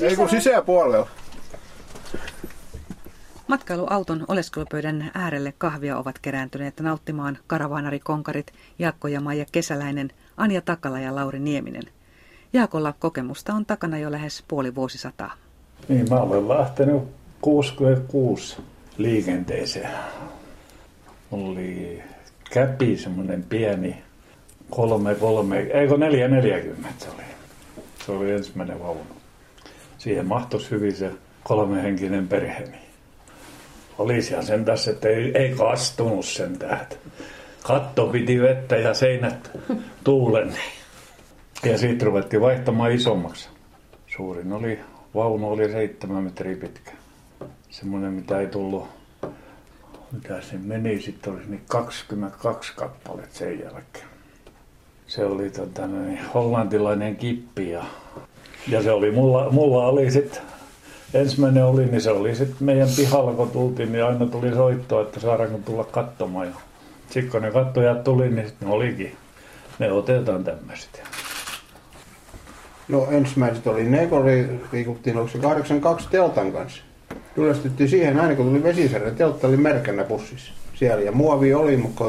Ei kun sisäpuolella. Matkailuauton oleskelupöydän äärelle kahvia ovat kerääntyneet nauttimaan karavaanarikonkarit Jaakko ja Maija Kesäläinen, Anja Takala ja Lauri Nieminen. Jaakolla kokemusta on takana jo lähes puoli vuosisataa. Niin, mä olen lähtenyt 66 liikenteeseen. Oli käpi semmoinen pieni kolme, kolme, eikö neljä, neljäkymmentä se oli. Se oli ensimmäinen vaunu. Siihen mahtuisi hyvin se kolmehenkinen perhe. Niin Olisihan sen tässä, että ei, ei kastunut sen tähtä. Katto piti vettä ja seinät tuulen. Ja siitä ruvettiin vaihtamaan isommaksi. Suurin oli, vaunu oli seitsemän metriä pitkä. Semmoinen, mitä ei tullut, mitä se meni, sitten olisi niin 22 kappaletta sen jälkeen. Se oli tota, niin, hollantilainen kippi ja, ja se oli, mulla, mulla oli sitten ensimmäinen oli, niin se oli sitten meidän pihalla, kun tultiin, niin aina tuli soitto, että saadaanko tulla katsomaan. Ja sitten kun ne kattojat tuli, niin sitten ne olikin, ne otetaan tämmöiset. No ensimmäiset oli ne, kun oli, liikuttiin, onko se 82 teltan kanssa. Ylestyttiin siihen aina, kun tuli vesisärä. Teltta oli märkänä pussissa siellä. Ja muovi oli, mutta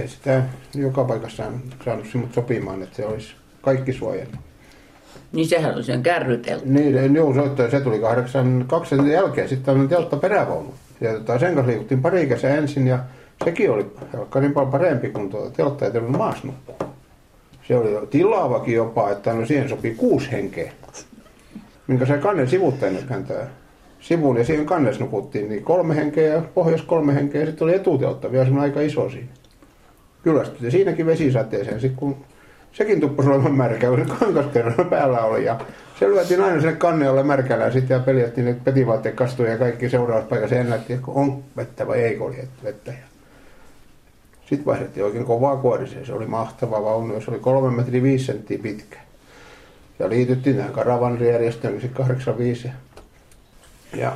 ei sitä joka paikassa saanut sinut sopimaan, että se olisi kaikki suojattu. Niin sehän on sen kärryteltta. Niin, joo, soitto, se tuli 82 jälkeen. Sitten on teltta perävaunu. Ja tota, sen kanssa liikuttiin pari ikäisen ensin ja sekin oli niin paljon parempi kuin tuota teltta ei tullut maassa Se oli tilaavakin jopa, että no siihen sopii kuusi henkeä. Minkä se kannen sivutteen kääntää sivuun ja siihen kannessa nukuttiin niin kolme henkeä ja pohjois kolme henkeä ja sitten oli etuteltta vielä semmoinen aika iso siinä. Kyllästytti siinäkin vesisateeseen. Sitten kun sekin tuppasi olemaan märkä, kun se kankaskerran päällä oli. Ja se lyötiin aina sinne kanneelle märkällä ja sitten ja peljattiin ne petivaatteet kastuja ja kaikki seuraavat paikassa ennätti, että on vettä vai ei, oli vettä. Sitten vaihdettiin oikein kovaa kuoriseen. Se oli mahtava vaunu, se oli kolme metriä viisi senttiä pitkä. Ja liityttiin tähän karavanrijärjestöön, sitten 85. Ja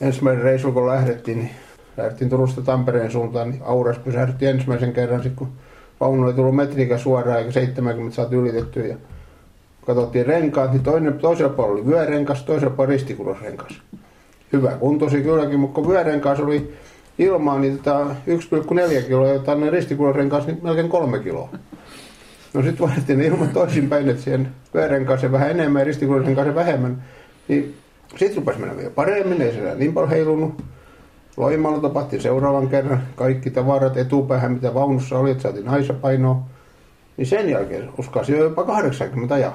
ensimmäinen reissu, kun lähdettiin, niin lähdettiin Turusta Tampereen suuntaan, niin Auras pysähdyttiin ensimmäisen kerran, sit kun vaunu oli tullut metrikä suoraan eikä 70 saatu ylitettyä. Ja katsottiin renkaat, niin toinen, toisella puolella oli vyörenkas, toisella puolella ristikulosrenkas. Hyvä kuntosi kylläkin, mutta kun vyörenkas oli ilmaa, niin tota 1,4 kiloa ja tänne ristikulosrenkas niin melkein kolme kiloa. No sitten vaihdettiin ne ilmat toisinpäin, että siihen vyörenkaaseen vähän enemmän ja ristikulosrenkaaseen vähemmän. Niin sitten rupesi mennä vielä paremmin, ei se niin paljon heilunut. Loimalla tapahtui seuraavan kerran kaikki tavarat etupäähän, mitä vaunussa oli, että saatiin aisapainoa. Niin sen jälkeen uskasi jo jopa 80 ja.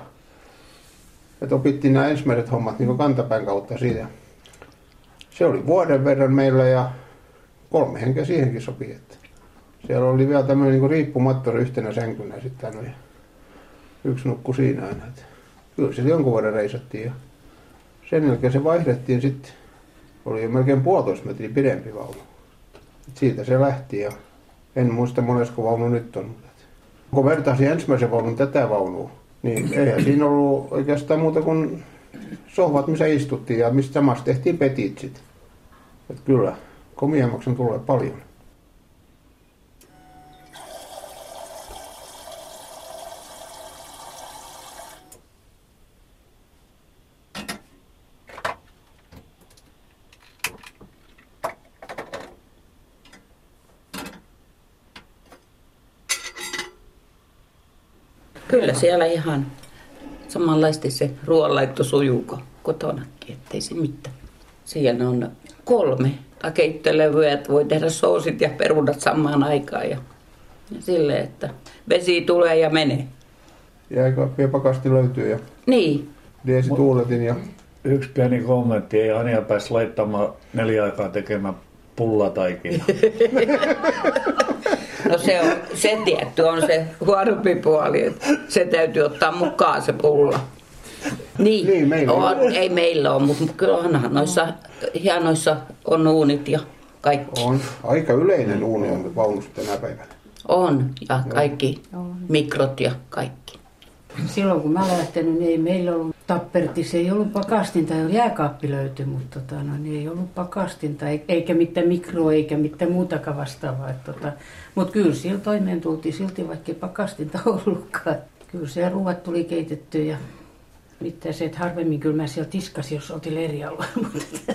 Että opittiin nämä ensimmäiset hommat niin kantapään kautta siitä. Se oli vuoden verran meillä ja kolme henkeä siihenkin sopii. Että siellä oli vielä tämmöinen niin riippumattori yhtenä sänkynä sitten yksi nukku siinä aina. Että kyllä se jonkun vuoden reisattiin ja sen jälkeen se vaihdettiin sitten oli jo melkein puolitoista metriä pidempi vaunu. Et siitä se lähti ja en muista monesko vaunu nyt on. Kun vertaisi ensimmäisen vaunun tätä vaunua, niin eihän siinä ollut oikeastaan muuta kuin sohvat, missä istuttiin ja mistä samassa tehtiin petit sit. Et kyllä, komiammaksi tulee paljon. Kyllä siellä ihan samanlaisesti se ruoanlaitto sujuu kotonakin, ettei se mitään. Siellä on kolme keittolevyä, että voi tehdä soosit ja perunat samaan aikaan. Ja, ja silleen, että vesi tulee ja menee. Ja aika pakasti löytyy. Ja niin. Diesi tuuletin ja... Yksi pieni kommentti, ei Anja pääsi laittamaan neljä aikaa tekemään pullataikinaa. Se, on, se tietty on se huonompi puoli, että se täytyy ottaa mukaan se pulla. Niin, niin meillä on, on. ei meillä ole, mutta kyllä onhan noissa hienoissa on uunit ja kaikki. On. Aika yleinen uuni on vaunussa tänä päivänä. On, ja kaikki on. mikrot ja kaikki. Silloin kun mä lähtenyt, niin ei meillä ollut tapperti, ei ollut pakastinta, jääkaappi löytyi, mutta tota, no, niin ei ollut pakastinta, eikä mitään mikroa, eikä mitään muutakaan vastaavaa. Tota, mutta kyllä sillä toimeen tultiin silti, vaikka pakastinta ollutkaan. Kyllä se ruuat tuli keitetty ja mitä se, että harvemmin kyllä mä siellä tiskasin, jos oltiin leirialueella, mutta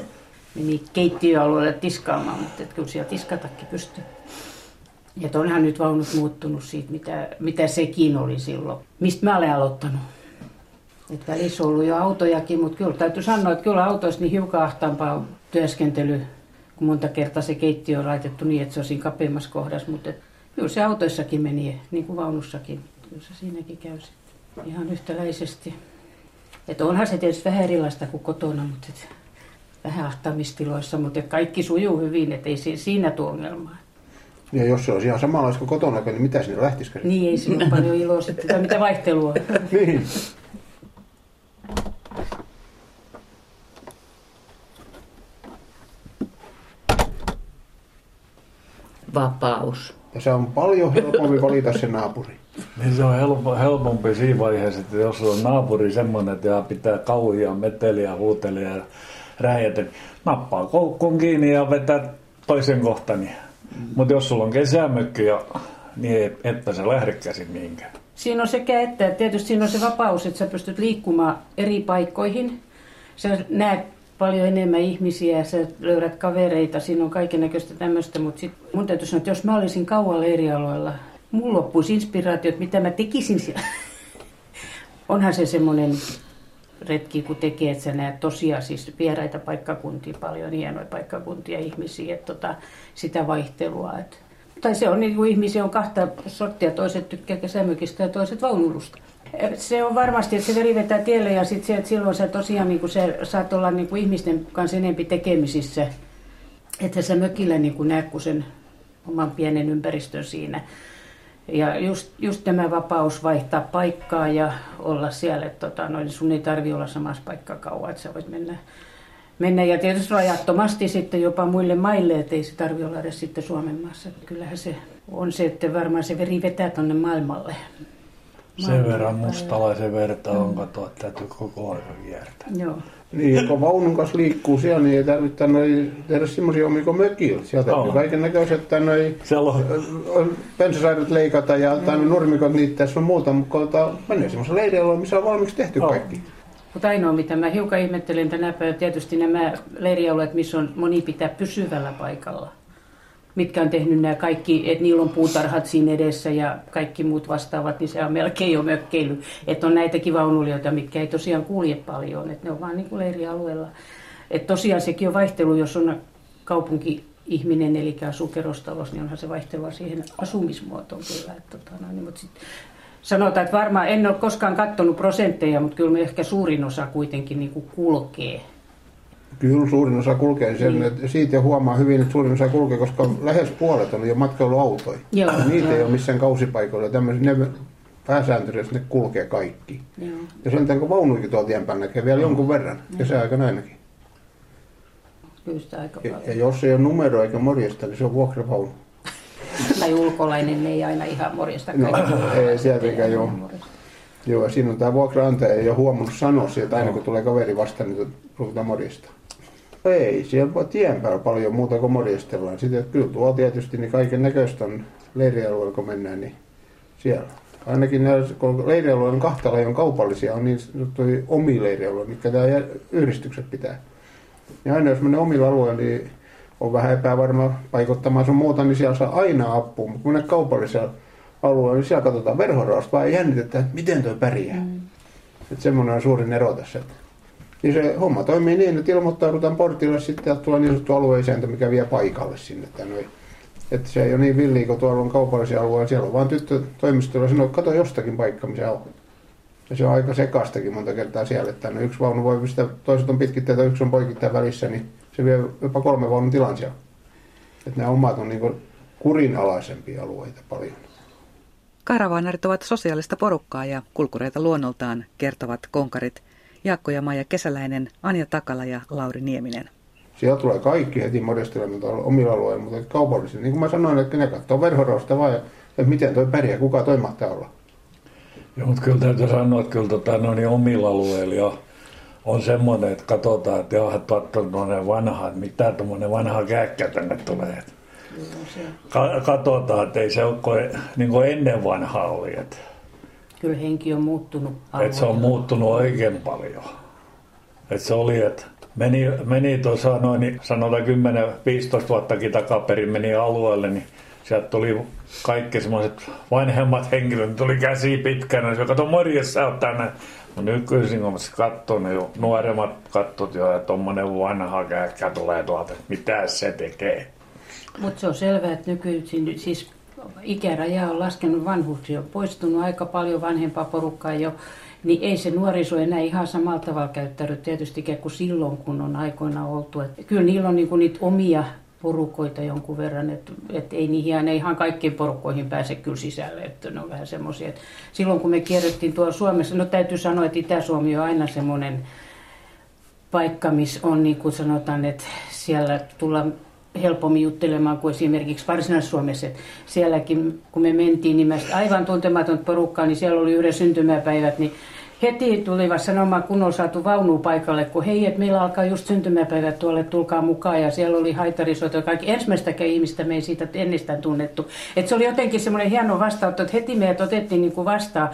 meni keittiöalueelle tiskaamaan, mutta kyllä siellä tiskatakki pystyy. Ja onhan nyt vaunut muuttunut siitä, mitä, mitä sekin oli silloin. Mistä mä olen aloittanut. Että välissä on ollut jo autojakin, mutta kyllä täytyy sanoa, että kyllä autoissa niin hiukan ahtaampaa työskentely, kun monta kertaa se keittiö on laitettu niin, että se on siinä kohdassa. Mutta kyllä se autoissakin meni, niin kuin vaunussakin. Kyllä se siinäkin käy sitten ihan yhtäläisesti. Että onhan se tietysti vähän erilaista kuin kotona, mutta et vähän ahtaamistiloissa, mutta kaikki sujuu hyvin, että ei siinä tuo ongelmaa. Ja jos se olisi ihan samanlaista kuin kotona, niin mitä sinne lähtisikö? Niin, ei siinä ole paljon iloa sitten, tai mitä vaihtelua. niin. Vapaus. Ja se on paljon helpompi valita se naapuri. Niin se on helpo, helpompi siinä vaiheessa, että jos on naapuri semmoinen, että pitää kauhia, meteliä, huutelia ja räjätä, nappaa koukkuun kiinni ja vetää toisen kohtani. Mm. Mutta jos sulla on kesämökki, ja, niin etpä sä lähde käsin mihinkään. Siinä on sekä että, tietysti siinä on se vapaus, että sä pystyt liikkumaan eri paikkoihin. Sä näet paljon enemmän ihmisiä sä löydät kavereita, siinä on kaiken näköistä tämmöistä, mutta sit mun täytyy sanoa, että jos mä olisin kauan leirialueella, mulla loppuisi inspiraatiot, mitä mä tekisin siellä. Onhan se semmoinen retki, kun tekee, että sä näet tosiaan siis vieraita paikkakuntia, paljon hienoja paikkakuntia ihmisiä, että tota, sitä vaihtelua. Että. Tai se on niin kuin ihmisiä on kahta sorttia, toiset tykkää kesämykistä ja toiset vaunulusta. Se on varmasti, että se veri vetää tielle ja sit se, että silloin sä tosiaan niin kuin se, saat olla niin kuin ihmisten kanssa enempi tekemisissä. Että sä mökillä niin kuin näet, kun sen oman pienen ympäristön siinä. Ja just, just tämä vapaus vaihtaa paikkaa ja olla siellä, että tota, noin, sun ei tarvi olla samassa paikkaa kauan, että sä voit mennä, mennä. Ja tietysti rajattomasti sitten jopa muille maille, että ei se tarvi olla edes sitten Suomen maassa. Että kyllähän se on se, että varmaan se veri vetää tuonne maailmalle. Sen verran mustalaisen verta on, mm. että täytyy koko ajan kiertää. Joo. Niin, kun vaunun kanssa liikkuu siellä, niin ei tarvitse noi, tehdä semmoisia omia kuin mökillä. Sieltä täytyy oh. kaiken näköiset tänne pensasaidat leikata ja mm. tänne nurmikot niitä on muuta, mutta menee semmoisen leirialueen, missä on valmiiksi tehty oh. kaikki. Mutta ainoa, mitä mä hiukan ihmettelen tänä päivänä, tietysti nämä leirialueet, missä on moni pitää pysyvällä paikalla mitkä on tehnyt nämä kaikki, että niillä on puutarhat siinä edessä ja kaikki muut vastaavat, niin se on melkein jo mökkeily. Että on näitäkin vaunulijoita, mitkä ei tosiaan kulje paljon, että ne on vaan niin kuin leirialueella. Että tosiaan sekin on vaihtelu, jos on kaupunki-ihminen, eli asuu kerrostalossa, niin onhan se vaihtelua siihen asumismuotoon kyllä. Että, tota, no, niin, mutta sit sanotaan, että varmaan en ole koskaan katsonut prosentteja, mutta kyllä me ehkä suurin osa kuitenkin niin kuin kulkee Kyllä suurin osa kulkee sen, niin. että siitä huomaa hyvin, että suurin osa kulkee, koska lähes puolet on jo matkailuautoja. Joo, Niitä joo. ei ole missään kausipaikoilla. Tämmöisiä, ne pääsääntöisesti ne kulkee kaikki. Joo. Ja sen kun vaunuikin tuolla tien päällä näkee vielä jonkun verran, kesäaikana ainakin. Kyllä sitä aika paljon. Ja, ja jos ei ole numero eikä morjesta, niin se on vuokravaunu. tai ulkolainen, ne ei aina ihan morjesta. No, ei sieltäkään joo. Joo, siinä on tämä vuokraantaja ei ole huomannut sanoa sieltä, aina kun tulee kaveri vastaan, niin ruvetaan morjesta. Ei, siellä tien päällä paljon muuta kuin morjestellaan. Sitten kyllä tuo tietysti niin kaiken näköistä on leirialueella, kun mennään, niin siellä. Ainakin nämä, kun leirialueella on kahta on kaupallisia, on niin sanottuja omi leirialueita, mitkä tämä yhdistykset pitää. Ja aina jos menee omilla alueilla, niin on vähän epävarma paikottamaan sun muuta, niin siellä saa aina apua. Mutta kun ne kaupallisella alueella, niin siellä katsotaan verhorausta, vaan jännitetään, että miten tuo pärjää. Mm. Että semmoinen on suurin ero tässä. Että niin se homma toimii niin, että ilmoittaudutaan portille sitten ja tulee niin sanottu alueisäntä, mikä vie paikalle sinne. Että se ei ole niin villiä, kun tuolla on kaupallisia alueita. Siellä on vaan tyttö toimistolla sanoo, että kato jostakin paikka, missä on. Ja se on aika sekastakin monta kertaa siellä, että yksi vaunu voi pistää, toiset on pitkittäin tai yksi on poikittain välissä, niin se vie jopa kolme vaunun tilan siellä. Että nämä omat on niin kurinalaisempia alueita paljon. Karavaanarit ovat sosiaalista porukkaa ja kulkureita luonnoltaan, kertovat konkarit – Jaakko ja Maija Kesäläinen, Anja Takala ja Lauri Nieminen. Siellä tulee kaikki heti modestelemaan omilla alueilla, mutta kaupallisesti, niin kuin mä sanoin, että ne katsoo verhorosta vaan, että miten toi pärjää, kuka toi mahtaa olla. Joo, mutta kyllä täytyy sanoa, että kyllä tota, no niin omilla alueilla jo on semmoinen, että katsotaan, että jaha, tuonne vanha, että mitä tuommoinen vanha kääkkä tänne tulee. Ka- katsotaan, että ei se ole niin kuin ennen vanhaa oli. Että Kyllä henki on muuttunut. Et se on muuttunut oikein paljon. Et se oli, että meni, meni tuossa noin, niin sanotaan 10-15 vuottakin takaperin meni alueelle, niin sieltä tuli kaikki semmoiset vanhemmat henkilöt, tuli käsi pitkänä, se kato morjes sä oot tänne. No nykyisin kun mä katson, niin jo nuoremmat katsot jo, että tommonen vanha käkkä tulee tuolta, mitä se tekee. Mutta se on selvää, että nykyisin siis ikäraja on laskenut vanhuuksia, on poistunut aika paljon vanhempaa porukkaa jo, niin ei se nuoriso enää ihan samalla tavalla käyttäydy tietysti kuin silloin, kun on aikoina oltu. Et kyllä niillä on niinku niitä omia porukoita jonkun verran, että et ei niihin aina ihan kaikkiin porukkoihin pääse kyllä sisälle, että ne on vähän semmoisia. Silloin kun me kierrettiin tuolla Suomessa, no täytyy sanoa, että Itä-Suomi on aina semmoinen paikka, missä on niin kuin sanotaan, että siellä tullaan helpommin juttelemaan kuin esimerkiksi Varsinais-Suomessa. Sielläkin, kun me mentiin, niin mä aivan tuntematon porukkaa, niin siellä oli yhden syntymäpäivät, niin heti tulivat sanomaan, kun on saatu vaunu paikalle, kun hei, että meillä alkaa just syntymäpäivät tuolle, tulkaa mukaan. Ja siellä oli haitarisoita ja kaikki. Ensimmäistäkään ihmistä me ei siitä ennestään tunnettu. Että se oli jotenkin semmoinen hieno vastaanotto, että heti meidät otettiin niin kuin vastaan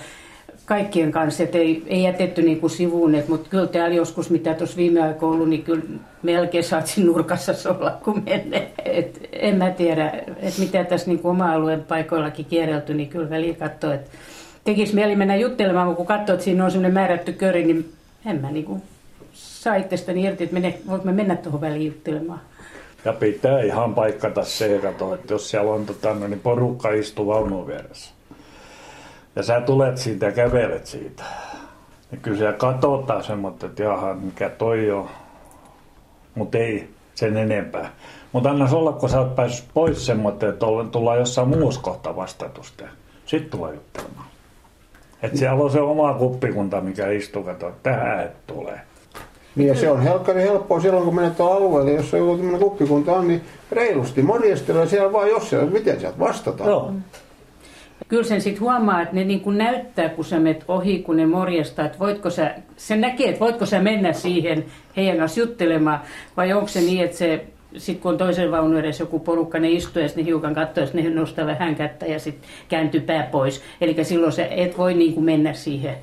kaikkien kanssa, että ei, ei jätetty niin kuin sivuun, et, mutta kyllä täällä joskus, mitä tuossa viime aikoina ollut, niin kyllä melkein saatsin nurkassa olla, kun menee. Et en mä tiedä, että mitä tässä niin kuin oma-alueen paikoillakin kierrelty, niin kyllä väliin katsoo, että tekisi mieli mennä juttelemaan, mutta kun katsoo, että siinä on semmoinen määrätty köri, niin en mä niin kuin saa itsestäni irti, että mene, voinko mä mennä tuohon väliin juttelemaan. Ja pitää ihan paikkata se, että jos siellä on tota, niin porukka istuu vaunun vieressä. Ja sä tulet siitä ja kävelet siitä. Niin kyllä siellä katsotaan semmoista, että jaha, mikä toi on. Mutta ei sen enempää. Mutta annas olla, kun sä oot päässyt pois semmoista, että tullaan jossain muussa kohta vastatusta. Sitten tullaan juttelemaan. Että siellä on se oma kuppikunta, mikä istuu, kato, että tähän et tule. Niin ja se on helkkari helppoa silloin, kun menet tuolla alueelle, jos joku tämmöinen kuppikunta on, niin reilusti morjestella siellä vaan, jos siellä, miten sieltä vastataan. Joo. Kyllä sen sitten huomaa, että ne niin kuin näyttää, kun sä menet ohi, kun ne morjestaa, että voitko sä, se näkee, että voitko sä mennä siihen heidän kanssa juttelemaan, vai onko se niin, että se sitten kun on toisen vaunun edessä joku porukka, ne istuu ja sitten hiukan katsoo, ja ne nostaa vähän kättä ja sitten kääntyy pää pois. Eli silloin sä et voi niin kuin mennä siihen.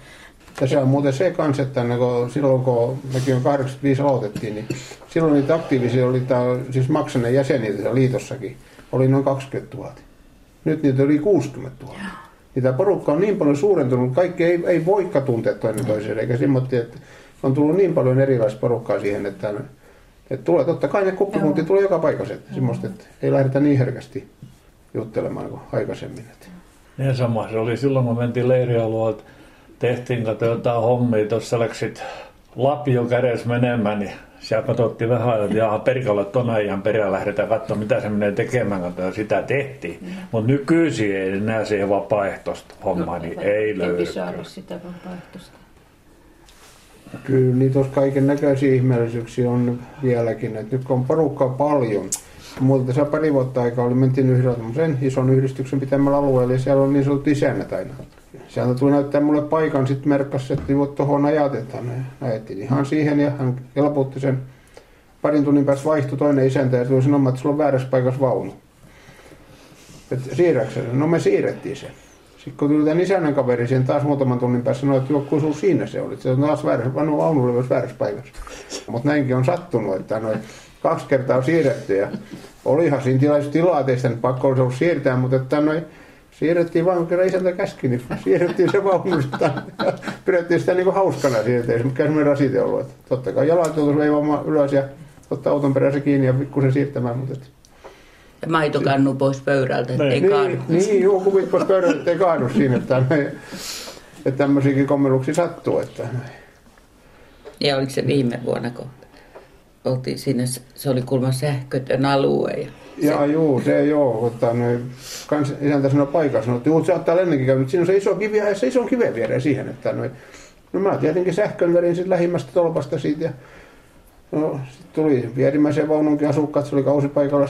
Ja se on muuten se kanssa, että ne, kun silloin kun mekin on 85 aloitettiin, niin silloin niitä aktiivisia oli tää, siis maksaneen jäseniä tässä liitossakin, oli noin 20 000. Nyt niitä oli 60 000. Niin tämä porukka on niin paljon suurentunut, kaikki ei, ei voikaan tuntea toinen toiseen, eikä semmoinen, että on tullut niin paljon erilaista porukkaa siihen, että, että tulee, totta kai ne kuppikuntia tulee joka paikassa, että semmoista, että ei lähdetä niin herkästi juttelemaan kuin aikaisemmin. Että. Niin sama se oli silloin, kun mentiin leirialueelta, tehtiin kato jotain hommia, tuossa läksit lapio kädessä menemään, niin siellä katsottiin vähän, että jaha, perkalla ton ajan perään lähdetään katsomaan, mitä se menee tekemään, ja sitä tehtiin. Mm. Mutta nykyisin ei enää siihen vapaaehtoista hommaa, niin ei löydy. Ei saada sitä vapaaehtoista. Kyllä niitä olisi kaiken näköisiä ihmeellisyyksiä on vieläkin. Et nyt kun on porukkaa paljon, Mulla tässä pari vuotta aikaa oli, mentiin yhdellä tämmöisen ison yhdistyksen pitämällä alueella ja siellä on niin sanottu isännät aina. Sieltä tuli näyttää mulle paikan, sitten merkkasi, että ei voi tuohon ajat, että hän ajettiin ihan siihen ja hän helpotti sen. Parin tunnin päästä vaihtui toinen isäntä ja tuli sanomaan, että sulla on väärässä paikassa vaunu. Että sen? No me siirrettiin sen. Sitten kun tuli tämän isännän kaveri siihen taas muutaman tunnin päässä sanoi, että joku sun siinä se oli. Se on taas väärässä, vaunu vaunu oli myös väärässä paikassa. Mutta näinkin on sattunut, että noin kaksi kertaa on siirretty ja olihan siinä tilais tilaa teistä, pakko olisi ollut siirtää, mutta että noin siirrettiin vaan, kun kerran isäntä käski, niin siirrettiin se vaunu sitten ja pidettiin sitä niin kuin hauskana sieltä, ei se mikään semmoinen rasite ollut. Että totta kai jalat joutuisi veivaamaan ylös ja ottaa auton perässä kiinni ja pikkusen siirtämään, mutta että Ja maitokannu pois pöydältä, ettei Niin. kaadu. niin, niin juu, kuvit pois pöydältä, ettei kaadu siinä, että, että tämmöisiäkin kommelluksia sattuu. Että. Ja oliko se viime vuonna, kun oltiin siinä, se oli kulma sähkötön alue. Ja Ja juu, se joo, mutta noin, kans isäntä sanoi paikassa, sanoi, että juu, sä oot täällä ennenkin käynyt, siinä on se iso kivi ja se ison kiven viereen siihen, että noin, no mä tietenkin sähkön verin sitten lähimmästä tolpasta siitä ja No, sitten tuli vierimmäisen vaununkin asukkaat, se oli kausipaikalla.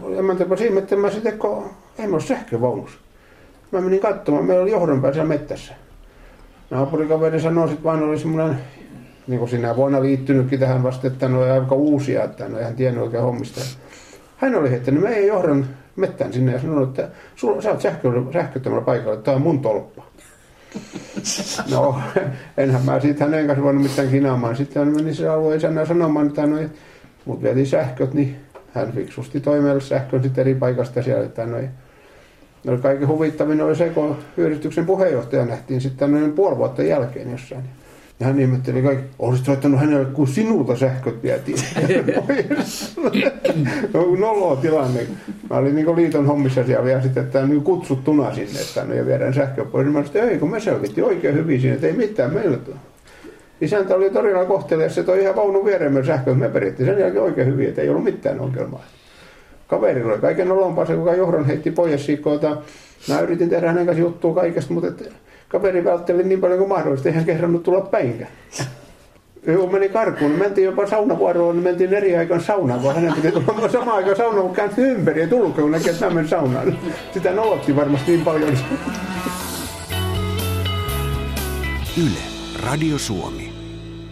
Oli emäntäpä siinä, että mä sitten, kun ei me ole sähkövaunussa. Mä menin katsomaan, meillä oli johdonpää siellä mettässä. Naapurikaveri sanoi sitten vaan, oli semmoinen, niin kuin sinä vuonna liittynytkin tähän vasta, että ne oli aika uusia, että ne ei hän tiennyt oikein hommista. Hän oli heittänyt meidän johdon mettään sinne ja sanonut, että sulla, sä oot sähkö, sähköttömällä paikalla, että tämä on mun tolppa. No, enhän mä siitä hänen kanssa voinut mitään kinaamaan. Sitten hän meni se alueen isänä sanomaan, että noi, mut vietiin sähköt, niin hän fiksusti toi meille sähkön sitten eri paikasta siellä. Että noi, no, kaiken huvittavin oli se, kun yhdistyksen puheenjohtaja nähtiin sitten noin puoli vuotta jälkeen jossain. Ja hän ihmetteli kaikki, olisit soittanut hänelle, kun sinulta sähköt vietiin. no, noloa tilanne. Mä olin niin liiton hommissa siellä vielä sitten, että niin kutsuttuna sinne, että no, ja viedään sähkö pois. Mä sanoin, ei kun me selvittiin oikein hyvin siinä, että ei mitään meillä Isäntä oli todella kohtelias, se toi ihan vaunun viereen sähköä, me perittiin sen jälkeen oikein hyvin, että ei ollut mitään ongelmaa. Kaverilla oli kaiken olompaa se, kuka johdon heitti pois siikoita. Mä yritin tehdä hänen kanssa juttua kaikesta, mutta et, kaveri vältteli niin paljon kuin mahdollista, eihän kehdannut tulla päinkään. Joo, meni karkuun. Niin mentiin jopa saunavuoroon, niin mentiin eri aikaan saunaan, kun hänen piti tulla samaan aikaan saunaan, kun käänti ympäri ja tullut, kun näki, että menen saunaan. Sitä nolotti varmasti niin paljon. Yle, Radio Suomi.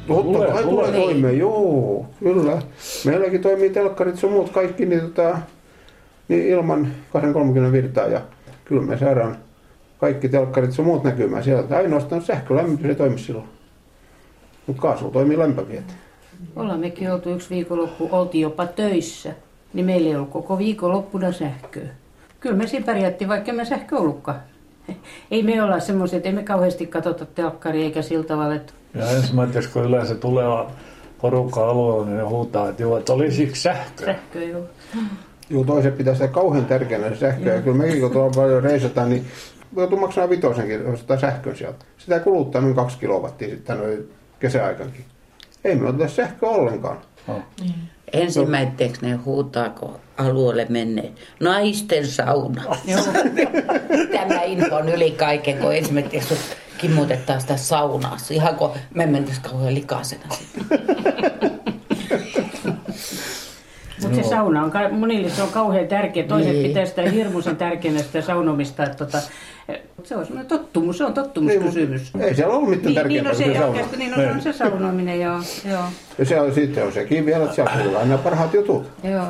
Totta kai tulee toimeen, joo, kyllä. Meilläkin toimii telkkarit sun muut kaikki niin, tota, niin ilman 230 virtaa ja kyllä me saadaan kaikki telkkarit sun muut näkymään sieltä. Ainoastaan sähkölämmitys ei toimi silloin. Mutta kaasu toimii lämpöviet. Ollaan mekin oltu yksi viikonloppu, oltiin jopa töissä. Niin meillä ei ollut koko viikonloppuna sähköä. Kyllä me siinä pärjättiin, vaikka me sähkö ollutkaan. Ei me olla semmoisia, että emme kauheasti katsota telkkaria eikä sillä tavalla, että... Ja ensimmäiseksi, kun yleensä tulee porukka alueella, niin ne huutaa, että joo, että olisiko sähkö? Sähkö, joo. Joo, toiset pitää sitä kauhean tärkeänä sähköä. Ja kyllä mekin, kun tuolla paljon reisataan, niin joutuu maksamaan vitosenkin ostaa sähkön sieltä. Sitä kuluttaa noin kaksi kilowattia sitten noin kesäaikankin. Ei me oteta sähköä ollenkaan. Oh. Ensimmäiseksi ne huutaa, kun alueelle menneet. Naisten sauna. Tämä info on yli kaiken, kun ensimmäiseksi kimmutetaan sitä saunaa. Ihan kun me mentäisiin kauhean likaisena Mutta se sauna on, monille se on kauhean tärkeä. Toiset niin. pitää sitä hirmuisen tärkeänä sitä saunomista. Että tota, se on semmoinen tottumus, se on tottumuskysymys. Niin, ei siellä ollut mitään tärkeää. Niin, no se, se, oikeasti, niin, no, se on se saunominen, joo. joo. Ja se on sitten on sekin vielä, että siellä kuuluu aina parhaat jutut. Joo.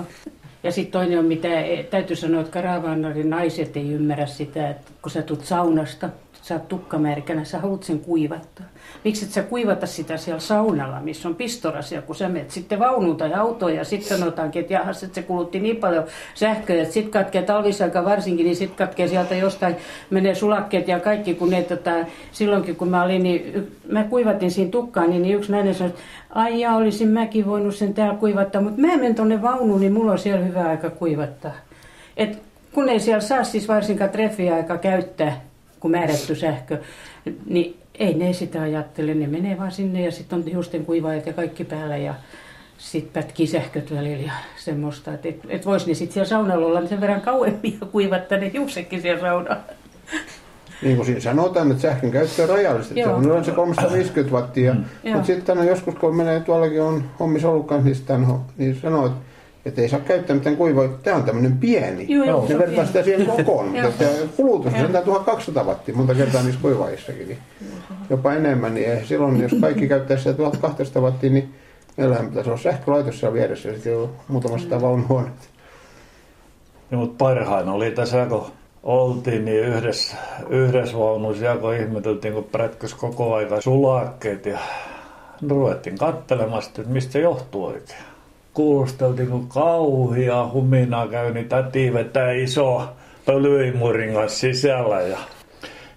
Ja sitten toinen on, mitä e, täytyy sanoa, että karavaanarin naiset ei ymmärrä sitä, että kun sä tulet saunasta, sä oot tukkamärkänä, sä haluat sen kuivattaa. Miksi et sä kuivata sitä siellä saunalla, missä on pistorasia, kun sä menet sitten vaunuun tai autoon ja sitten sanotaankin, että jahas, että se kulutti niin paljon sähköä, että sitten katkee talvisaika varsinkin, niin sitten katkee sieltä jostain, menee sulakkeet ja kaikki, kun ne tota, silloinkin kun mä olin, niin mä kuivatin siinä tukkaan, niin yksi nainen sanoi, että ai olisin mäkin voinut sen täällä kuivattaa, mutta mä menen tuonne vaunuun, niin mulla on siellä hyvä aika kuivattaa. Et kun ei siellä saa siis varsinkaan treffiaika käyttää, kun määrätty sähkö, niin ei ne sitä ajattele. Ne menee vaan sinne ja sitten on hiusten kuivaajat ja kaikki päällä ja sitten pätkii sähköt välillä ja semmoista. Että et, et vois ne sitten siellä saunalla olla niin sen verran kauemmin ja kuivattaa ne hiuksetkin siellä saunalla. Niin kuin siinä sanotaan, että sähkön käyttö on rajallista. Se on yleensä 350 wattia. Mm. Mutta sitten joskus, kun menee tuollakin on hommissa ollut kanssa, niin, sitten, niin sanoo, että että ei saa käyttää mitään kuivaa. Tämä on tämmöinen pieni. Joo, joo, ne vertaa sitä siihen kokoon. mutta kulutus on 1200 wattia monta kertaa niissä kuivaajissakin. Niin jopa enemmän. Niin silloin, jos kaikki käyttää sitä 1200 wattia, niin meillähän pitäisi olla sähkölaitos siellä vieressä. Sitten on muutama sitä vaunuhuonetta. Niin, mutta parhain oli tässä, kun oltiin niin yhdessä, yhdessä vaunussa ja kun ihmeteltiin, kun prätkös koko aika sulakkeet ja ruvettiin katselemasta, että mistä se johtuu oikein kuulosteltiin, kun kauhia humina käy, niin täti vetää iso pölyimurin kanssa sisällä. Ja...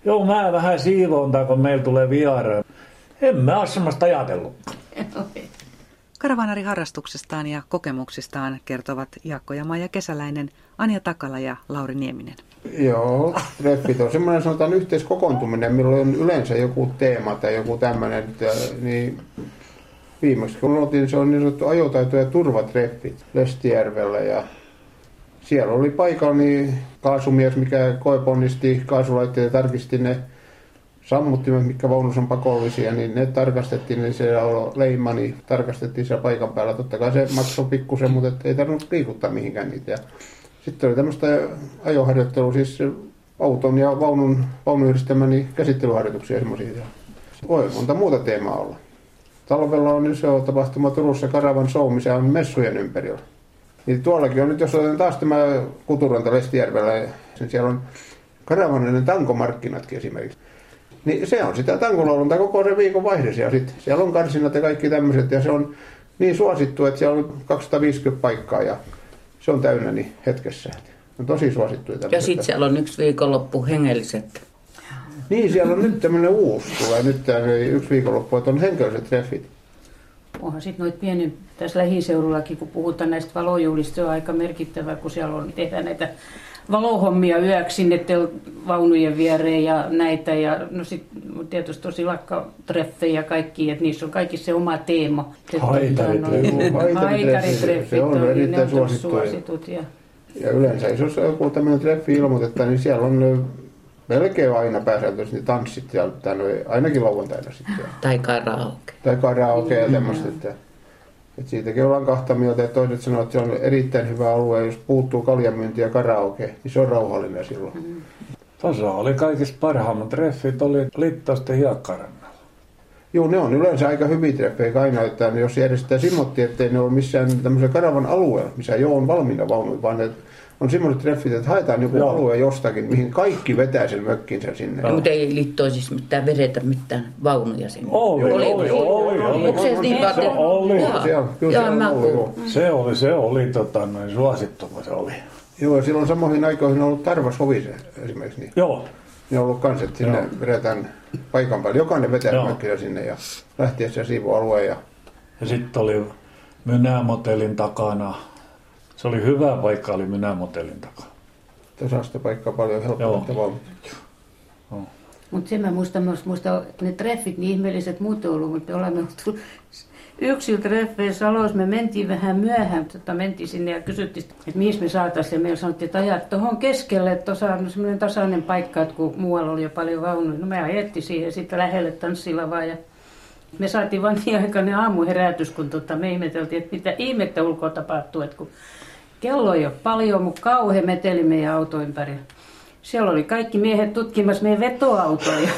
Joo, mä vähän siivoontaa, kun meillä tulee vieraita. En mä ole semmoista ajatellut. Karavanari harrastuksestaan ja kokemuksistaan kertovat Jaakko ja Maija Kesäläinen, Anja Takala ja Lauri Nieminen. Joo, treffit on semmoinen sanotaan yhteiskokoontuminen, milloin on yleensä joku teema tai joku tämmöinen, niin viimeksi kun oltiin, se on niin sanottu ajotaito- ja turvatreffit Lestijärvellä ja siellä oli paikalla niin kaasumies, mikä koeponnisti kaasulaitteet ja tarkisti ne sammuttimet, mitkä vaunussa on pakollisia, niin ne tarkastettiin, niin siellä oli leima, niin tarkastettiin siellä paikan päällä. Totta kai se maksoi pikkusen, mutta ei tarvinnut liikuttaa mihinkään niitä. Ja sitten oli tämmöistä ajoharjoittelua, siis auton ja vaunun, vaunuyhdistelmän niin käsittelyharjoituksia semmoisia. Voi monta muuta teemaa olla. Talvella on iso tapahtuma Turussa Karavan Show, missä on messujen ympärillä. Niin tuollakin on nyt, jos otetaan taas tämä Kuturanta Lestijärvellä, niin siellä on Karavaninen tankomarkkinatkin esimerkiksi. Niin se on sitä tankulaulunta koko se viikon vaihde ja sitten siellä on karsinat ja kaikki tämmöiset ja se on niin suosittu, että siellä on 250 paikkaa ja se on täynnä niin hetkessä. On tosi suosittu. Ja sitten siellä on yksi viikonloppu hengelliset. Niin, siellä on nyt tämmöinen uusi, tulee nyt tämä yksi viikonloppu, että on henkelliset treffit. Onhan sitten noita pieni, tässä lähiseudullakin, kun puhutaan näistä valojuhlista, se on aika merkittävää, kun siellä on, tehdään näitä valohommia yöksi sinne tel- vaunujen viereen ja näitä. Ja no sit tietysti tosi lakkatreffejä ja kaikki, että niissä on kaikki se oma teema. Haitaritreffit. Haitaritreffit Se on on, niin ne erittäin on tosi suosittuja. suositut. Ja Ja yleensä, jos on joku tämmöinen treffi ilmoitetaan, niin siellä on melkein aina pääsääntöisesti tanssit, ja, no, ainakin lauantaina sitten. Tai karaoke. Tai karaoke ja tämmöistä. Että, että siitäkin ollaan kahta mieltä, että toiset sanoo, että se on erittäin hyvä alue, jos puuttuu kaljamyynti ja karaoke, niin se on rauhallinen silloin. Tuossa oli kaikista parhaimmat treffit, oli Littausten hiekkarannalla. Joo, ne on yleensä aika hyviä treffejä aina, että jos järjestetään simmotti, ettei ne ole missään tämmöisen karavan alueella, missä jo on valmiina vaunuja, vaan ne on semmoiset treffit, että haetaan joku Joo. alue jostakin, mihin kaikki vetää sen mökkinsä sinne. Ja, mutta ei liittoisissa mitään vedetä mitään vaunuja sinne. Oli, oli, oli, oli. Onko se niin Se oli. Joo, Siellä, kyllä joo, joo. kuulin. Se oli, se oli tota, noin suosittu, kun se oli. Joo, ja silloin samoihin aikoihin on ollut Tarvas Hovise esimerkiksi, niin Joo, ne on ollut kans, että sinne Joo. vedetään paikan päälle. Jokainen vetää Joo. mökkinsä sinne ja lähtiessä siivualueen ja ja sitten oli Mynämotelin takana. Se oli hyvä paikka, oli Mynämotelin takana. saa sitä paikkaa paljon helpommin. Joo. että Mutta sen mä muistan myös, muista ne treffit, niin ihmeelliset muut on ollut, mutta olemme oltu yksillä treffeissä Saloissa. Me mentiin vähän myöhään, tota, mentiin sinne ja kysyttiin, että mihin me saataisiin. Ja meillä sanottiin, että ajat tuohon keskelle, että tuossa on semmoinen tasainen paikka, että kun muualla oli jo paljon vaunuja. No me ajettiin siihen sitten lähelle tanssilavaa ja me saatiin vain niin aikainen aamuherätys, kun tota, me ihmeteltiin, että mitä ihmettä ulkoa tapahtuu, että kun kello ei ole paljon, mutta kauhean meteli meidän auto ympäri. Siellä oli kaikki miehet tutkimassa meidän vetoautoja.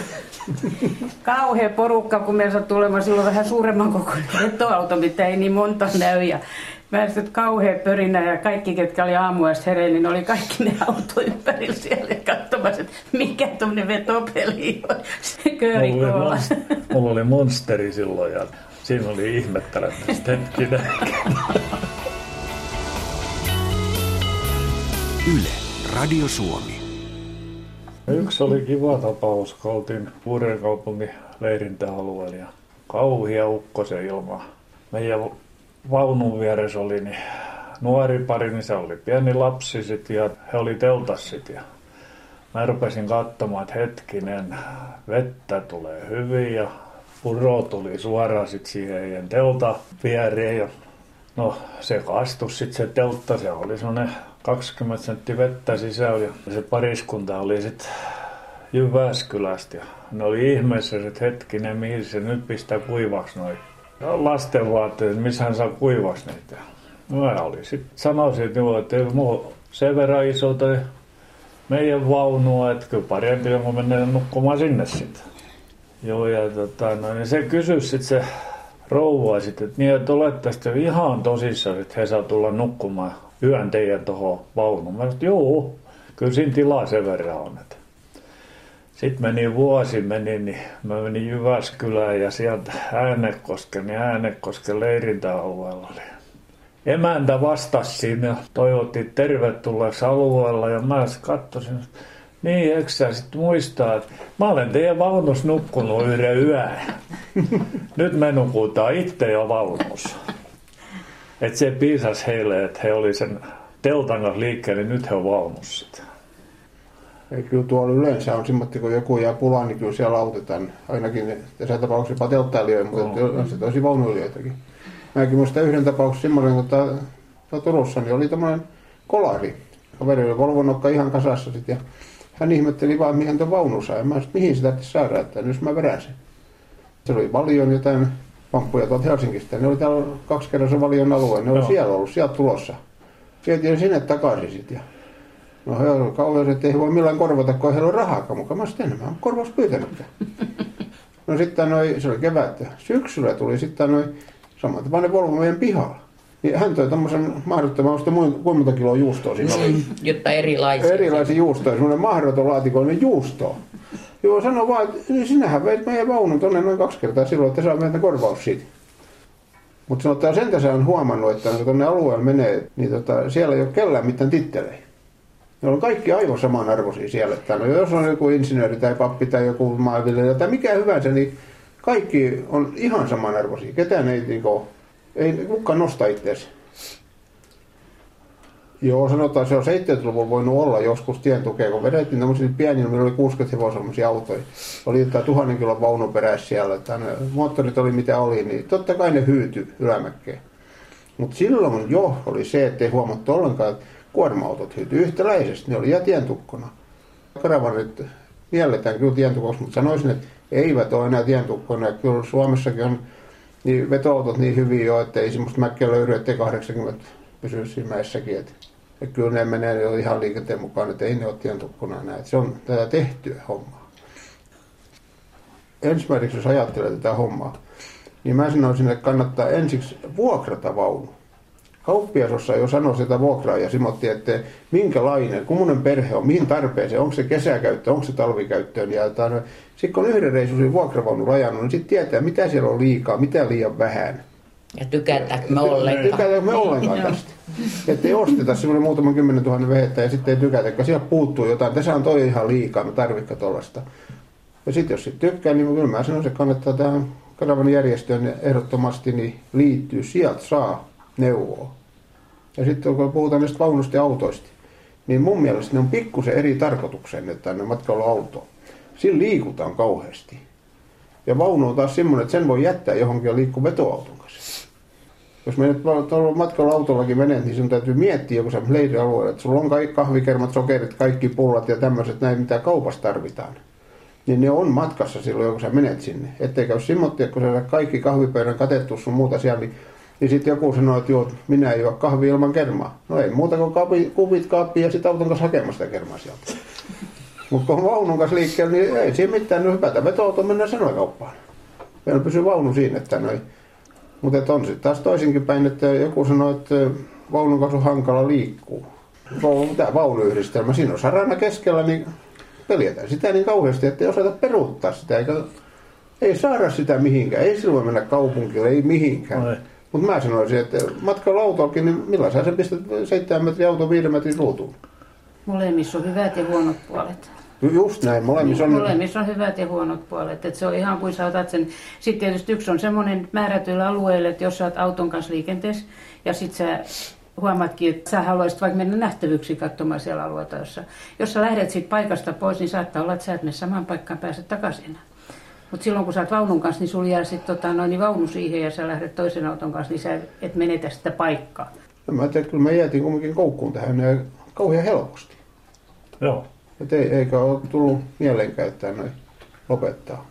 Kauhea porukka, kun meillä sattui olemaan silloin vähän suuremman kokoinen vetoauto, mitä ei niin monta näy. Ja mä sitten kauhea pörinä ja kaikki, ketkä oli aamuasta hereillä, niin oli kaikki ne auto ympärillä siellä katsomassa, että mikä tuommoinen vetopeli on. Se kööri Mulla mulla oli monsteri silloin ja siinä oli ihmettelemistä hetkinen. Yle, Radio Suomi. Yksi oli kiva tapaus, kun oltiin Uudenkaupungin leirintäalueella ja kauhia ukkosen ilma. Meidän vaunun vieressä oli niin nuori pari, niin se oli pieni lapsi sit ja he oli teltas sit ja mä rupesin katsomaan, että hetkinen, vettä tulee hyvin ja puro tuli suoraan sit siihen heidän telta viereen ja no se kastus sit se teltta, se oli semmonen 20 sentti vettä sisällä ja se pariskunta oli sit Jyväskylästä ja ne oli ihmeessä, että hetkinen, mihin se nyt pistää kuivaksi noin lasten missä hän saa kuivaksi niitä. Mä oli sitten sanoisin, että, joo, että ei mulla sen verran iso toi meidän vaunua, että kyllä parempi kun mennään nukkumaan sinne sitten. Joo, ja tota, no, niin se kysyi sitten se rouva sitten, että niin, että olette sitten ihan tosissaan, että he saa tulla nukkumaan yön teidän tuohon vaunuun. Mä sanoin, että joo, kyllä siinä tilaa sen verran on. Sitten meni vuosi, meni, niin mä menin Jyväskylään ja sieltä Äänekosken, niin Äänekosken leirintäalueella oli. Emäntä vastasi siinä ja toivotti tervetulleeksi alueella ja mä katsoin, niin eikö sä sitten muistaa, että mä olen teidän vaunus nukkunut yhden yön. Nyt me nukutaan itse jo vaunussa. Että se piisasi heille, että he oli sen teltan kanssa liikkeelle, niin nyt he on vaunussa. sitten. Kyllä tuolla yleensä on semmoinen, kun joku jää pulaan, niin kyllä siellä autetaan. Ainakin tässä tapauksessa jopa telttailijoita, mutta Joo. on se tosi vaunuilijoitakin. Mäkin muistan yhden tapauksen semmoinen, kun tää Turussa niin oli tämmöinen kolari. Kaveri oli Volvonokka ihan kasassa sit, ja hän ihmetteli vaan, mihin tuon vaunu sai. Mä sanoin, mihin sitä saada, että jos mä vedän sen. Se oli paljon jotain pamppuja tuolta Helsingistä. Ne oli täällä kaksi kerran se valion alue. Ne oli Joo. siellä ollut, sieltä tulossa. Vietiin sinne takaisin sitten. Ja No he oli kauhean, että ei voi millään korvata, kun ei heillä ole rahaakaan mukaan. Mä sitten enemmän korvaus pyytänytkään. No sitten noi, se oli kevättä. Syksyllä tuli sitten noin samantapainen Volvo meidän pihalla. Niin hän toi tommosen mahdottoman, muin- kuinka monta kiloa juustoa siinä oli. Jotta erilaisia. Erilaisia juustoja, semmoinen mahdoton laatikollinen juustoa. Joo, sano vaan, että niin sinähän veit meidän vaunun tonne noin kaksi kertaa silloin, että saa meiltä korvaus siitä. Mutta että sen tässä on huomannut, että kun tuonne alueelle menee, niin tota, siellä ei ole kellään mitään tittelejä. Ne on kaikki aivan samanarvoisia siellä. Että no, jos on joku insinööri tai pappi tai joku maanviljelijä tai mikä hyvänsä, niin kaikki on ihan samanarvoisia. Ketään ei, niin kuin, ei kukaan nosta itseäsi. Joo, sanotaan se on 70-luvulla voinut olla joskus tien tukea, kun vedettiin tämmöisiä pieniä, meillä oli 60 hevosia autoja. Oli jotain tuhannen kilon vaunu perässä siellä, että ne moottorit oli mitä oli, niin totta kai ne hyytyi ylämäkkeen. Mutta silloin jo oli se, että ei huomattu ollenkaan, että kuorma-autot hyytyi yhtäläisesti, ne oli ja tientukkona. Karavanit mielletään kyllä tientukoksi, mutta sanoisin, että eivät ole enää tientukkona. Kyllä Suomessakin on niin vetoautot niin hyviä jo, että ei semmoista mäkkiä löydy, ettei 80 pysyä siinä mäessäkin. Ja kyllä ne menee jo ihan liikenteen mukaan, että ei ne ole tientukkuna enää. Että se on tätä tehtyä hommaa. Ensimmäiseksi, jos ajattelee tätä hommaa, niin mä sanoisin, että kannattaa ensiksi vuokrata vaunu. Kauppias osaa jo sanoa sitä vuokraa ja simotti, että minkälainen, kummonen perhe on, mihin tarpeeseen, onko se kesäkäyttö, onko se talvikäyttöön. Ja sitten kun on yhden reisun vuokravaunun rajannut, niin sitten tietää, mitä siellä on liikaa, mitä liian vähän. Ja tykätäänkö me ollenkaan? Tykätäänkö me ollenkaan tästä? Että ei osteta semmoinen muutaman kymmenen tuhannen vehettä ja sitten ei tykätä, koska siellä puuttuu jotain. Tässä on toi ihan liikaa, me tarvitse tuollaista. Ja sitten jos sit tykkää, niin kyllä mä sanon, että kannattaa tähän kanavan järjestöön ehdottomasti niin liittyy. Sieltä saa neuvoa. Ja sitten kun puhutaan näistä vaunusta ja autoista, niin mun mielestä ne on pikkusen eri tarkoitukseen, että ne matkailuauto. Sillä liikutaan kauheasti. Ja vaunu on taas semmoinen, että sen voi jättää johonkin ja liikkuu vetoauton kanssa. Jos menet tuolla matkailuautollakin menet, niin sun täytyy miettiä joku semmoinen leirialue, että sulla on kaikki kahvikermat, sokerit, kaikki pullat ja tämmöiset näin, mitä kaupassa tarvitaan. Niin ne on matkassa silloin, kun sä menet sinne. Ettei käy simmottia, kun sä kaikki kahvipöydän katettu sun muuta siellä, niin niin sitten joku sanoo, että joo, minä ei juo kahvi ilman kermaa. No ei muuta kuin kapi, kupit kaappiin ja sitten auton kanssa hakemaan sitä kermaa sieltä. Mutta kun on vaunun kanssa liikkeellä, niin ei siinä mitään no hypätä veto-auto mennä sanoikauppaan. Meillä pysyy vaunu siinä, että noin. Mutta on sitten taas toisinkin päin, että joku sanoo, että vaunun kanssa on hankala liikkuu. Tämä vaunuyhdistelmä, siinä on sarana keskellä, niin peljätään sitä niin kauheasti, että ei osata peruuttaa sitä, eikä ei saada sitä mihinkään. Ei silloin mennä kaupunkille, ei mihinkään. No mutta mä sanoisin, että matkalla autolkin, niin millä sä pistät 7 metriä auto 5 metrin ruutuun? Molemmissa on hyvät ja huonot puolet. Just näin, molemmissa on... Molemmissa on hyvät ja huonot puolet. että se on ihan kuin sä otat sen. Sitten tietysti yksi on semmoinen määrätyillä alueilla, että jos sä oot auton kanssa liikenteessä ja sitten sä huomaatkin, että sä haluaisit vaikka mennä nähtävyyksiin katsomaan siellä alueella, jossa, jos sä lähdet siitä paikasta pois, niin saattaa olla, että sä et mene samaan paikkaan pääse takaisin. Mutta silloin kun sä oot vaunun kanssa, niin sulla jää sitten tota, noin, niin vaunu siihen ja sä lähdet toisen auton kanssa, niin sä et menetä sitä paikkaa. No, mä ajattelin, että kyllä me jäätiin kumminkin koukkuun tähän ja kauhean helposti. Joo. Et ei, eikä ole tullut mieleenkään, että lopettaa.